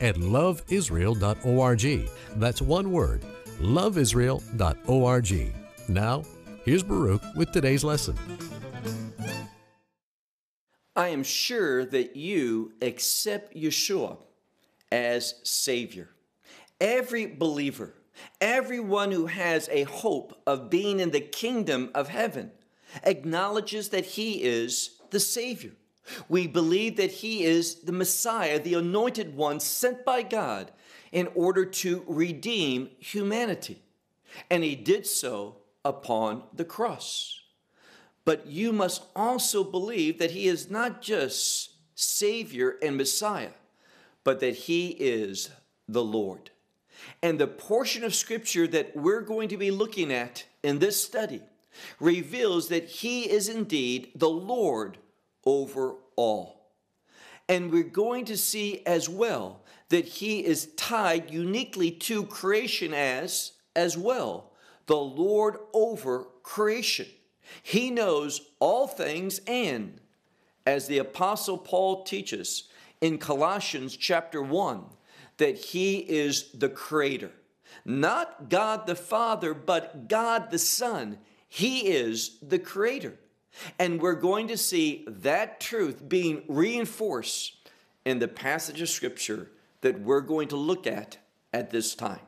at loveisrael.org. That's one word, loveisrael.org. Now, here's Baruch with today's lesson. I am sure that you accept Yeshua as Savior. Every believer, everyone who has a hope of being in the kingdom of heaven, acknowledges that He is the Savior. We believe that He is the Messiah, the anointed one sent by God in order to redeem humanity. And He did so upon the cross. But you must also believe that He is not just Savior and Messiah, but that He is the Lord. And the portion of Scripture that we're going to be looking at in this study reveals that He is indeed the Lord over all. And we're going to see as well that He is tied uniquely to creation as, as well, the Lord over creation. He knows all things, and as the Apostle Paul teaches in Colossians chapter 1, that he is the creator. Not God the Father, but God the Son. He is the creator. And we're going to see that truth being reinforced in the passage of Scripture that we're going to look at at this time.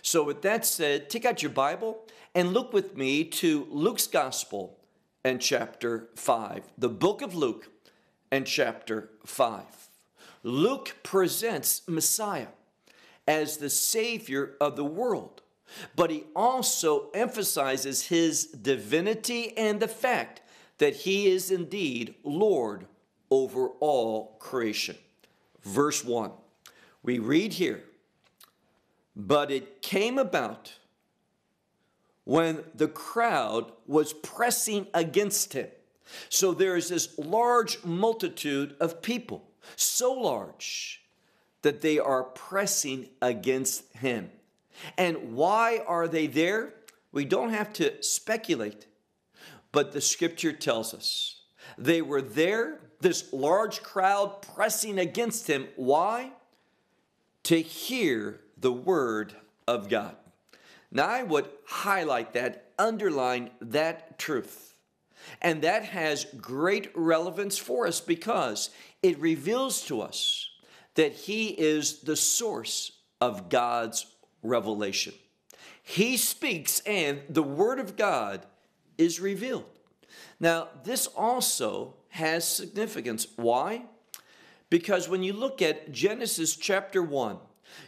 So, with that said, take out your Bible and look with me to Luke's Gospel and chapter 5, the book of Luke and chapter 5. Luke presents Messiah as the Savior of the world, but he also emphasizes his divinity and the fact that he is indeed Lord over all creation. Verse 1, we read here, but it came about when the crowd was pressing against him. So there is this large multitude of people, so large that they are pressing against him. And why are they there? We don't have to speculate, but the scripture tells us. They were there, this large crowd pressing against him. Why? To hear the word of God. Now, I would highlight that, underline that truth. And that has great relevance for us because it reveals to us that He is the source of God's revelation. He speaks, and the Word of God is revealed. Now, this also has significance. Why? Because when you look at Genesis chapter 1,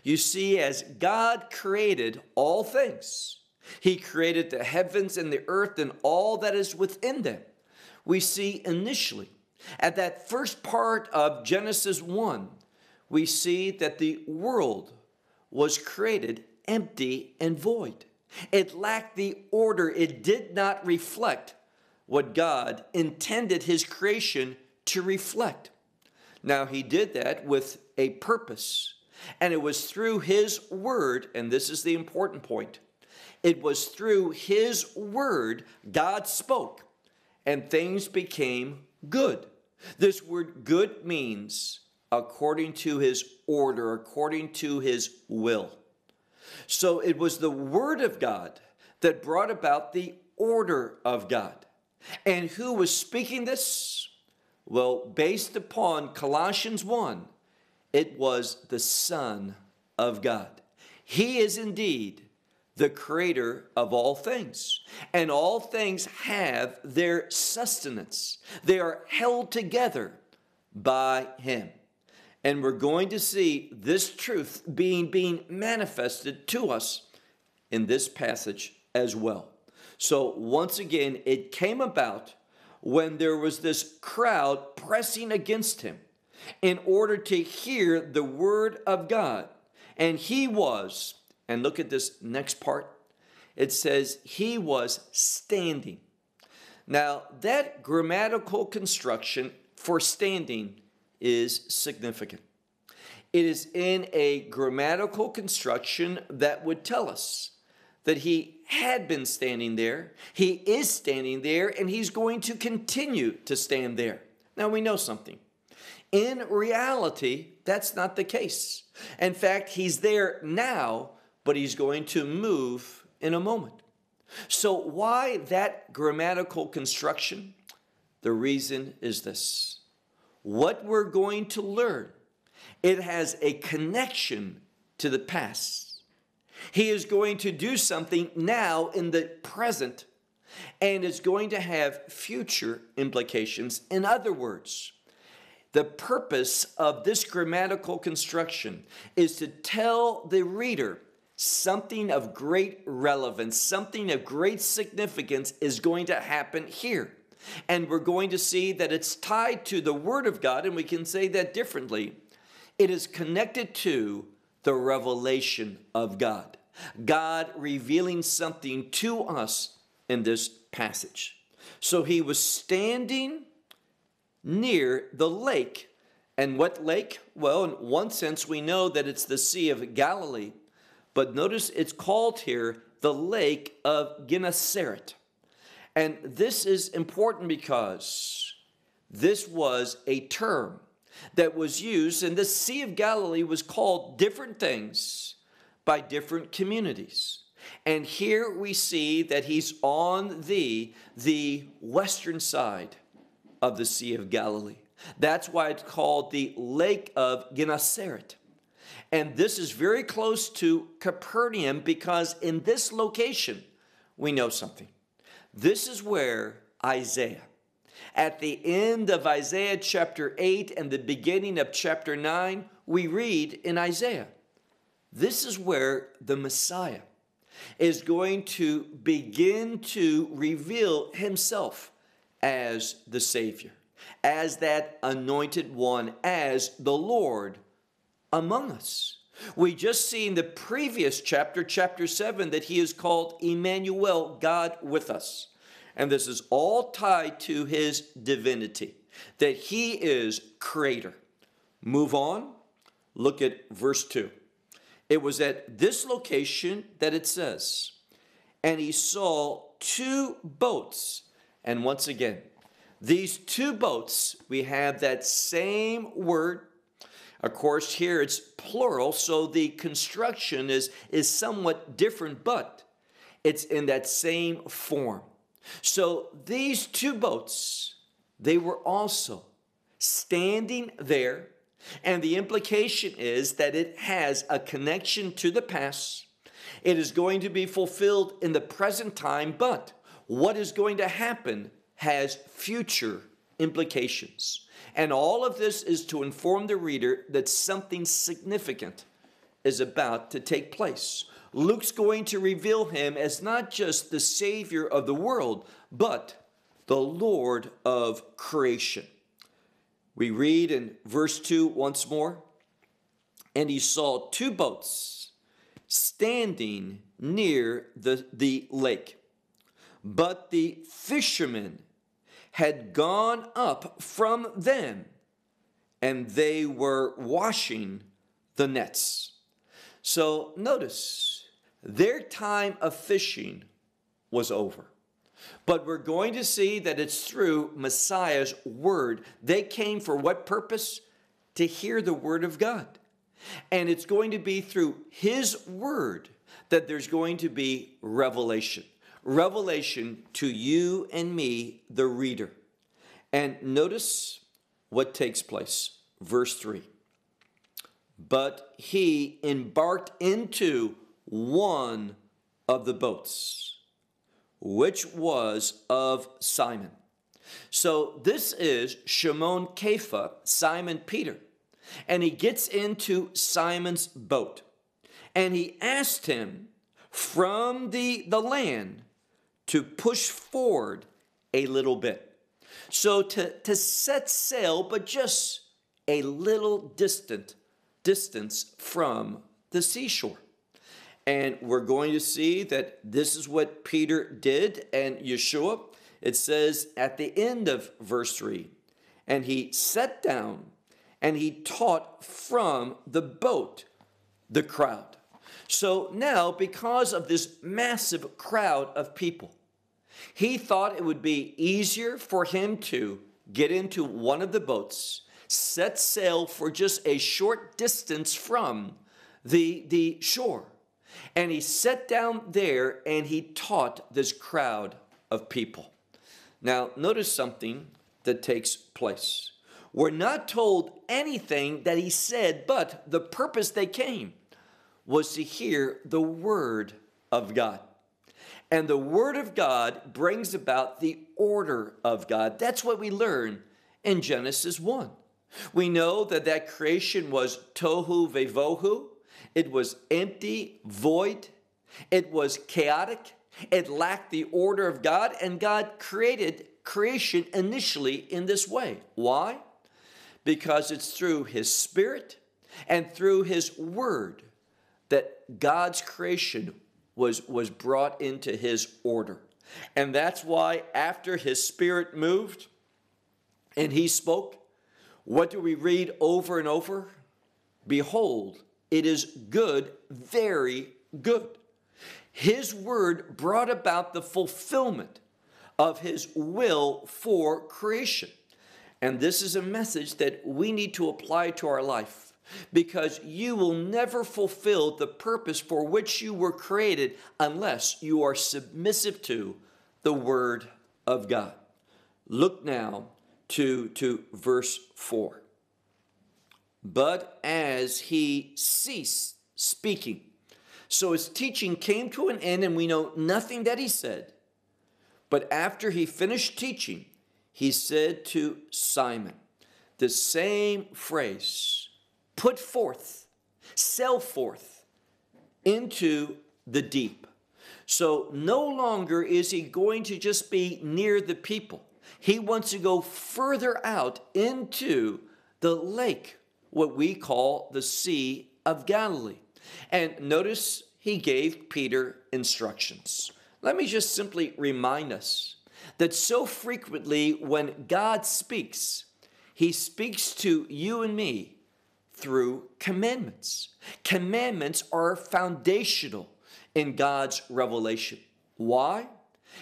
you see, as God created all things, He created the heavens and the earth and all that is within them. We see initially, at that first part of Genesis 1, we see that the world was created empty and void. It lacked the order, it did not reflect what God intended His creation to reflect. Now, He did that with a purpose. And it was through His Word, and this is the important point it was through His Word God spoke, and things became good. This word good means according to His order, according to His will. So it was the Word of God that brought about the order of God. And who was speaking this? Well, based upon Colossians 1, it was the Son of God. He is indeed the creator of all things, and all things have their sustenance. They are held together by Him. And we're going to see this truth being, being manifested to us in this passage as well. So, once again, it came about when there was this crowd pressing against him in order to hear the word of God. And he was, and look at this next part. It says, he was standing. Now, that grammatical construction for standing is significant. It is in a grammatical construction that would tell us that he had been standing there, he is standing there, and he's going to continue to stand there. Now we know something. In reality, that's not the case. In fact, he's there now, but he's going to move in a moment. So, why that grammatical construction? The reason is this what we're going to learn, it has a connection to the past. He is going to do something now in the present and is going to have future implications. In other words, the purpose of this grammatical construction is to tell the reader something of great relevance, something of great significance is going to happen here. And we're going to see that it's tied to the Word of God, and we can say that differently. It is connected to the revelation of God. God revealing something to us in this passage. So he was standing near the lake. And what lake? Well, in one sense, we know that it's the Sea of Galilee. But notice it's called here the Lake of Gennesaret. And this is important because this was a term that was used, and the Sea of Galilee was called different things by different communities. And here we see that he's on the, the western side of the Sea of Galilee. That's why it's called the Lake of Gennesaret. And this is very close to Capernaum because in this location, we know something. This is where Isaiah, at the end of Isaiah chapter 8 and the beginning of chapter 9, we read in Isaiah, this is where the Messiah is going to begin to reveal himself as the Savior, as that anointed one, as the Lord among us. We just see in the previous chapter, chapter 7, that he is called Emmanuel, God with us. And this is all tied to his divinity, that he is creator. Move on, look at verse 2. It was at this location that it says, and he saw two boats. And once again, these two boats, we have that same word of course, here it's plural, so the construction is, is somewhat different, but it's in that same form. So these two boats, they were also standing there, and the implication is that it has a connection to the past. It is going to be fulfilled in the present time, but what is going to happen has future implications. And all of this is to inform the reader that something significant is about to take place. Luke's going to reveal him as not just the Savior of the world, but the Lord of creation. We read in verse 2 once more and he saw two boats standing near the, the lake. But the fishermen had gone up from them, and they were washing the nets. So notice, their time of fishing was over. But we're going to see that it's through Messiah's word. They came for what purpose? To hear the word of God. And it's going to be through his word that there's going to be revelation revelation to you and me, the reader. And notice what takes place. Verse 3. But he embarked into one of the boats, which was of Simon. So this is Shimon Kepha, Simon Peter. And he gets into Simon's boat. And he asked him from the, the land to push forward a little bit. So to, to set sail, but just a little distant distance from the seashore. And we're going to see that this is what Peter did and Yeshua. It says at the end of verse 3 and he sat down and he taught from the boat the crowd. So now, because of this massive crowd of people, he thought it would be easier for him to get into one of the boats, set sail for just a short distance from the, the shore. And he sat down there and he taught this crowd of people. Now, notice something that takes place. We're not told anything that he said, but the purpose they came was to hear the word of God. And the word of God brings about the order of God. That's what we learn in Genesis 1. We know that that creation was tohu vevohu. It was empty, void. It was chaotic. It lacked the order of God, and God created creation initially in this way. Why? Because it's through His Spirit and through His Word that God's creation was, was brought into His order. And that's why, after His Spirit moved and He spoke, what do we read over and over? Behold, it is good, very good. His word brought about the fulfillment of His will for creation. And this is a message that we need to apply to our life because you will never fulfill the purpose for which you were created unless you are submissive to the Word of God. Look now to, to verse 4. But as he ceased speaking, so his teaching came to an end, and we know nothing that he said. But after he finished teaching, he said to Simon, the same phrase, put forth, sell forth into the deep. So no longer is he going to just be near the people. He wants to go further out into the lake, what we call the Sea of Galilee. And notice he gave Peter instructions. Let me just simply remind us that so frequently when God speaks, he speaks to you and me through commandments. Commandments are foundational in God's revelation. Why?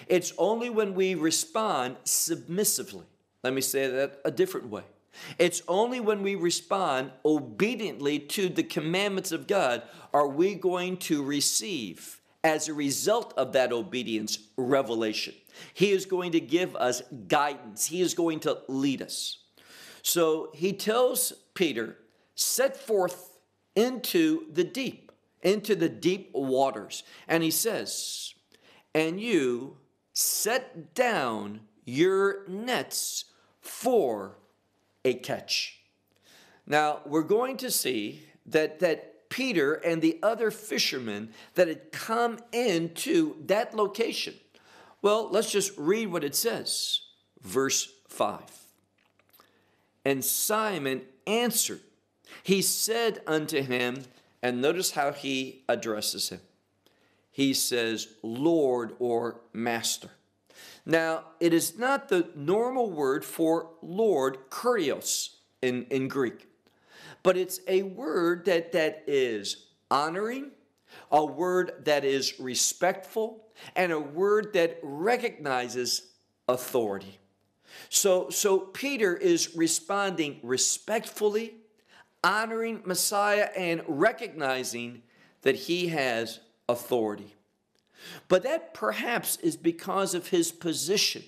It's only when we respond submissively. Let me say that a different way. It's only when we respond obediently to the commandments of God are we going to receive as a result of that obedience, revelation. He is going to give us guidance, He is going to lead us. So he tells Peter, set forth into the deep, into the deep waters. And he says, and you set down your nets for a catch. Now, we're going to see that, that Peter and the other fishermen that had come into that location. Well, let's just read what it says. Verse 5. And Simon answered, He said unto him, and notice how he addresses him. He says, Lord or Master. Now, it is not the normal word for Lord, kurios, in, in Greek but it's a word that, that is honoring, a word that is respectful, and a word that recognizes authority. So, so Peter is responding respectfully, honoring Messiah, and recognizing that he has authority. But that perhaps is because of his position.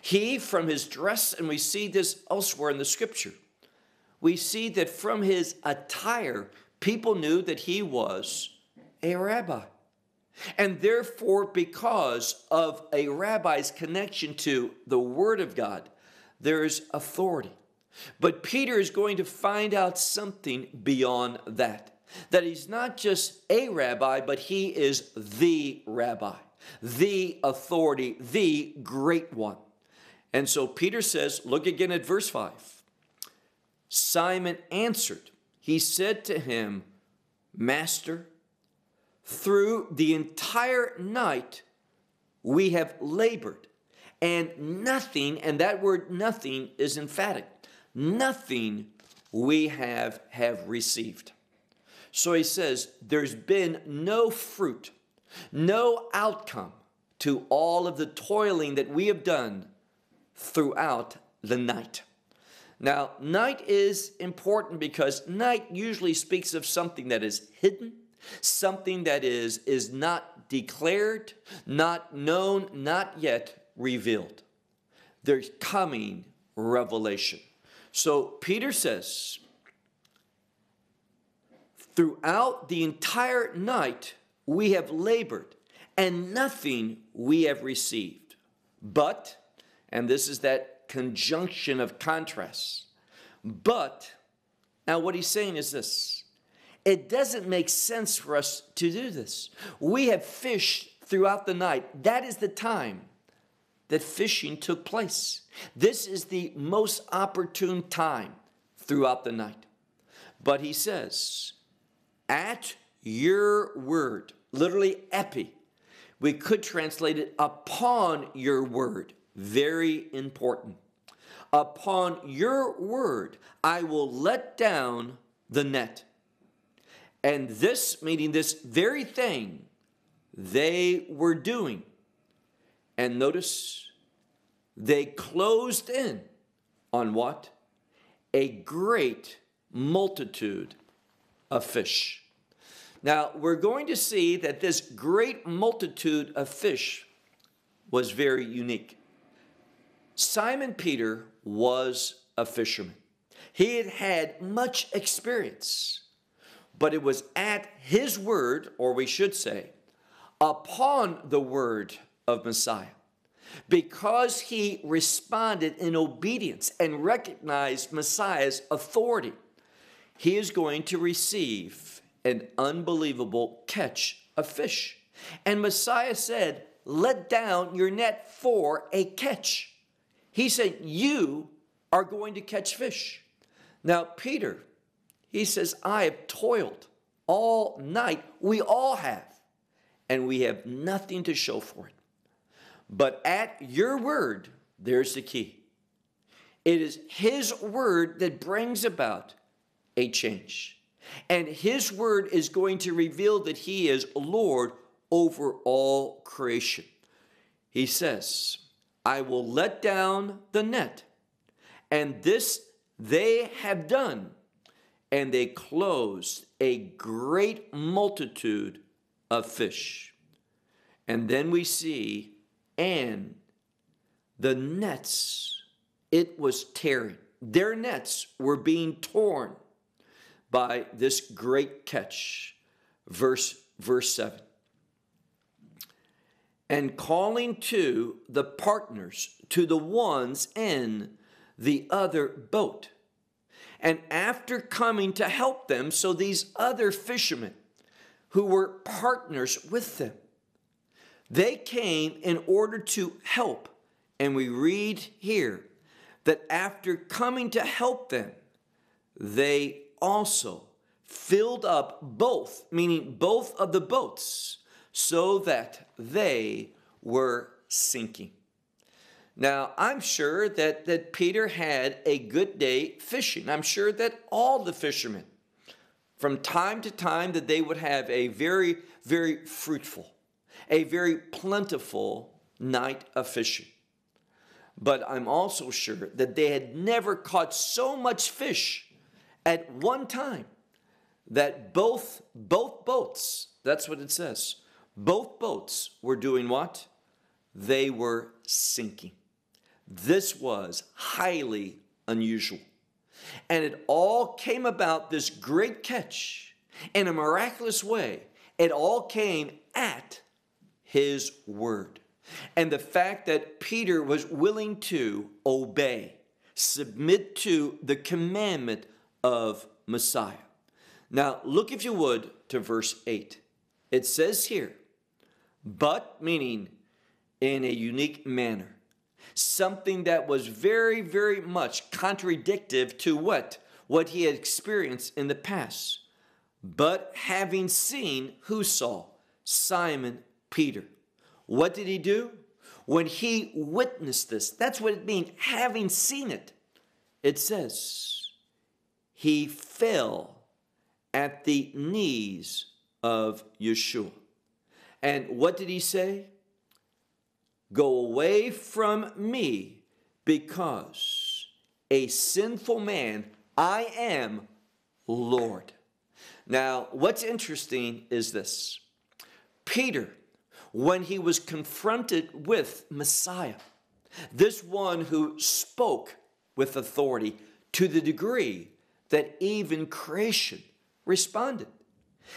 He, from his dress, and we see this elsewhere in the scripture, we see that from his attire, people knew that he was a rabbi. And therefore, because of a rabbi's connection to the Word of God, there is authority. But Peter is going to find out something beyond that. That he's not just a rabbi, but he is the rabbi, the authority, the great one. And so Peter says, look again at verse 5. Simon answered, He said to him, Master, through the entire night we have labored, and nothing, and that word nothing is emphatic, nothing we have have received. So he says, there's been no fruit, no outcome to all of the toiling that we have done throughout the night. Now, night is important because night usually speaks of something that is hidden, something that is, is not declared, not known, not yet revealed. There's coming revelation. So Peter says, throughout the entire night we have labored, and nothing we have received. But, and this is that conjunction of contrasts, but, now what he's saying is this it doesn't make sense for us to do this. We have fished throughout the night. That is the time that fishing took place. This is the most opportune time throughout the night. But he says, at your word, literally epi, we could translate it upon your word. Very important. Upon your word, I will let down the net. And this, meaning this very thing, they were doing. And notice, they closed in on what? A great multitude of fish. Now, we're going to see that this great multitude of fish was very unique. Simon Peter was a fisherman. He had had much experience but it was at his word, or we should say, upon the word of Messiah. Because he responded in obedience and recognized Messiah's authority, he is going to receive an unbelievable catch of fish. And Messiah said, Let down your net for a catch. He said, You are going to catch fish. Now, Peter, he says, I have toiled all night. We all have. And we have nothing to show for it. But at your word, there's the key. It is His word that brings about a change. And His word is going to reveal that He is Lord over all creation. He says, I will let down the net, and this they have done and they closed a great multitude of fish. And then we see, and the nets, it was tearing. Their nets were being torn by this great catch. Verse, verse 7. And calling to the partners, to the ones in the other boat and after coming to help them, so these other fishermen who were partners with them, they came in order to help. And we read here that after coming to help them, they also filled up both, meaning both of the boats, so that they were sinking. Now, I'm sure that, that Peter had a good day fishing. I'm sure that all the fishermen, from time to time, that they would have a very, very fruitful, a very plentiful night of fishing. But I'm also sure that they had never caught so much fish at one time that both both boats, that's what it says, both boats were doing what? They were sinking. This was highly unusual. And it all came about this great catch in a miraculous way. It all came at his word. And the fact that Peter was willing to obey, submit to the commandment of Messiah. Now, look, if you would, to verse 8. It says here, but meaning in a unique manner something that was very, very much contradictive to what? What he had experienced in the past. But having seen, who saw? Simon Peter. What did he do? When he witnessed this, that's what it means, having seen it. It says, he fell at the knees of Yeshua. And what did he say? Go away from me because a sinful man I am Lord. Now, what's interesting is this Peter, when he was confronted with Messiah, this one who spoke with authority to the degree that even creation responded.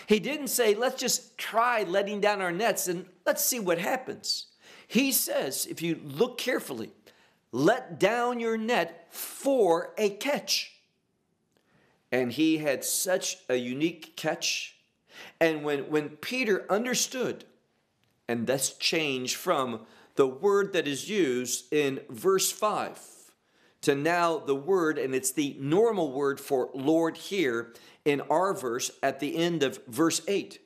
He didn't say, let's just try letting down our nets and let's see what happens. He says, if you look carefully, let down your net for a catch. And he had such a unique catch. And when, when Peter understood, and that's changed from the word that is used in verse 5 to now the word, and it's the normal word for Lord here in our verse at the end of verse 8.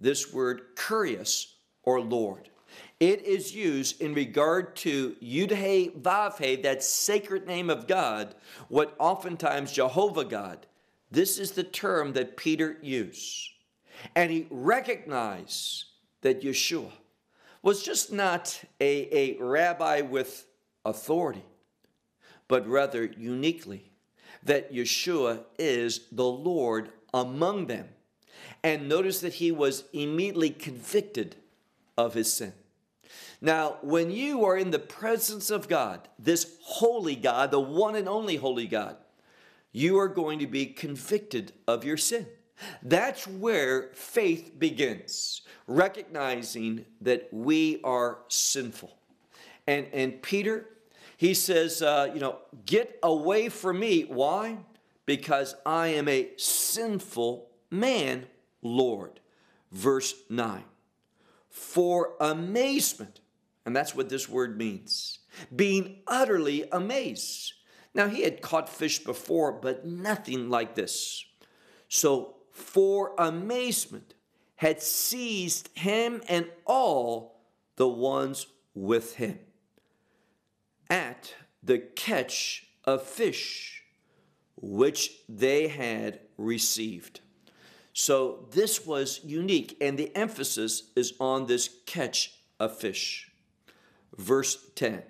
This word, kurios or Lord. It is used in regard to Yudhe Vavhe, that sacred name of God, what oftentimes Jehovah God. This is the term that Peter used. And he recognized that Yeshua was just not a, a rabbi with authority, but rather uniquely that Yeshua is the Lord among them. And notice that he was immediately convicted of his sin. Now, when you are in the presence of God, this holy God, the one and only holy God, you are going to be convicted of your sin. That's where faith begins, recognizing that we are sinful. And, and Peter, he says, uh, you know, get away from me. Why? Because I am a sinful man, Lord. Verse 9. For amazement, and that's what this word means being utterly amazed. Now, he had caught fish before, but nothing like this. So, for amazement, had seized him and all the ones with him at the catch of fish which they had received. So, this was unique, and the emphasis is on this catch of fish verse 10.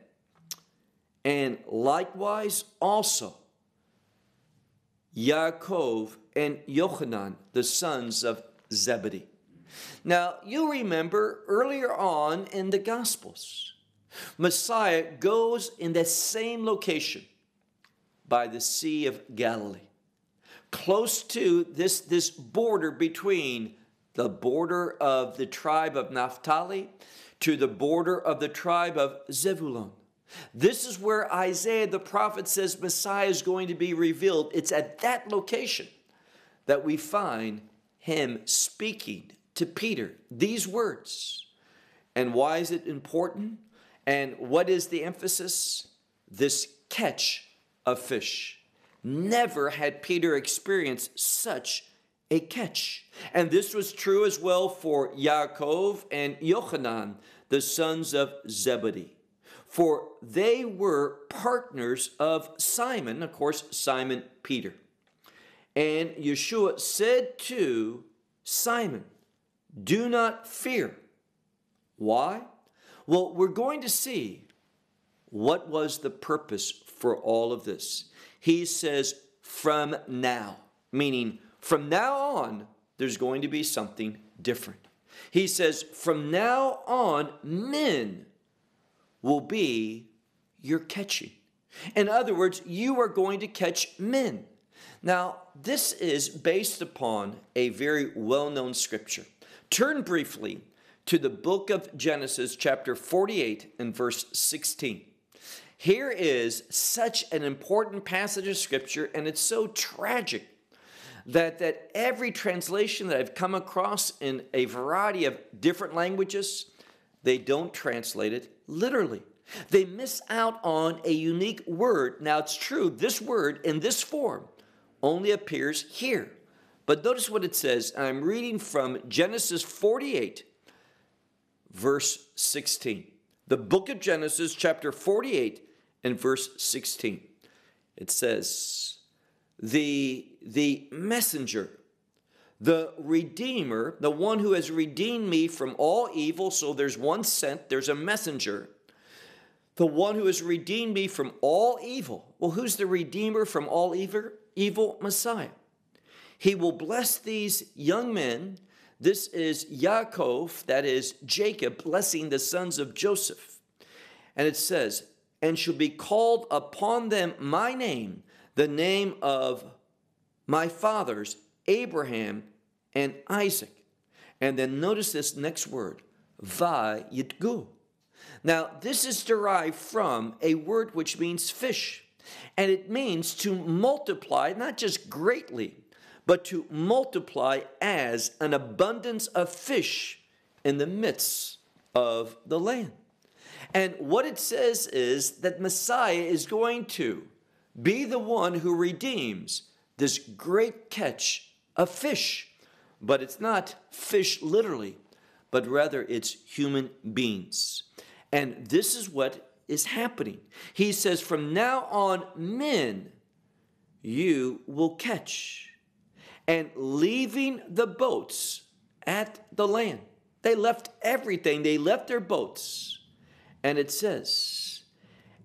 And likewise also Yaakov and Yochanan, the sons of Zebedee. Now, you remember earlier on in the Gospels, Messiah goes in that same location by the Sea of Galilee, close to this, this border between the border of the tribe of Naphtali to the border of the tribe of Zebulun. This is where Isaiah the prophet says Messiah is going to be revealed. It's at that location that we find him speaking to Peter these words. And why is it important? And what is the emphasis? This catch of fish. Never had Peter experienced such a catch. And this was true as well for Yaakov and Yochanan, the sons of Zebedee. For they were partners of Simon, of course, Simon Peter. And Yeshua said to Simon, Do not fear. Why? Well, we're going to see what was the purpose for all of this. He says, From now, meaning from now on, there's going to be something different. He says, From now on, men will be your catching. In other words, you are going to catch men. Now, this is based upon a very well known scripture. Turn briefly to the book of Genesis, chapter 48, and verse 16. Here is such an important passage of scripture, and it's so tragic that, that every translation that I've come across in a variety of different languages, they don't translate it literally. They miss out on a unique word. Now, it's true, this word in this form only appears here, But notice what it says. I'm reading from Genesis 48, verse 16. The book of Genesis, chapter 48, and verse 16. It says, The, the messenger, the redeemer, the one who has redeemed me from all evil. So there's one sent, there's a messenger. The one who has redeemed me from all evil. Well, who's the redeemer from all evil? Evil Messiah. He will bless these young men. This is Yaakov, that is Jacob, blessing the sons of Joseph. And it says, and shall be called upon them my name, the name of my fathers, Abraham and Isaac. And then notice this next word, va yitgu. Now, this is derived from a word which means fish, and it means to multiply, not just greatly, but to multiply as an abundance of fish in the midst of the land. And what it says is that Messiah is going to be the one who redeems this great catch of fish. But it's not fish literally, but rather it's human beings. And this is what is happening. He says, From now on, men you will catch. And leaving the boats at the land, they left everything, they left their boats. And it says,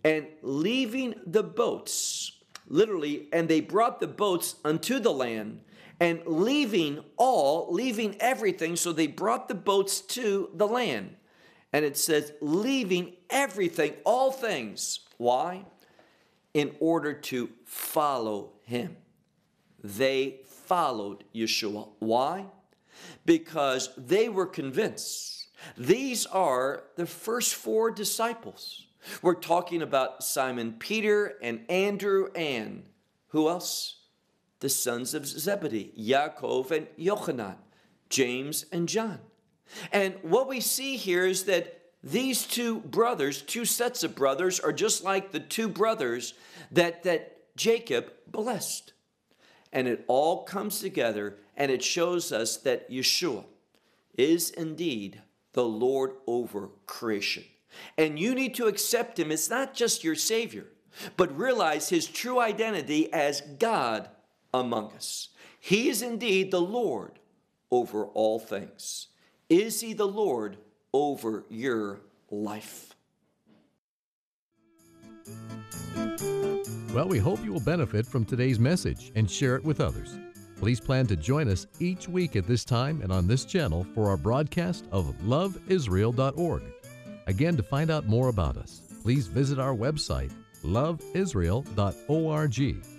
And leaving the boats, literally, and they brought the boats unto the land, and leaving all, leaving everything, so they brought the boats to the land. And it says, leaving everything, all things. Why? In order to follow him. They followed Yeshua. Why? Because they were convinced. These are the first four disciples. We're talking about Simon Peter and Andrew and who else? The sons of Zebedee, Yaakov and Yochanan, James and John. And what we see here is that these two brothers, two sets of brothers, are just like the two brothers that, that Jacob blessed. And it all comes together and it shows us that Yeshua is indeed the Lord over creation. And you need to accept him as not just your Savior, but realize his true identity as God among us. He is indeed the Lord over all things. Is he the Lord over your life? Well, we hope you will benefit from today's message and share it with others. Please plan to join us each week at this time and on this channel for our broadcast of loveisrael.org. Again, to find out more about us, please visit our website, loveisrael.org.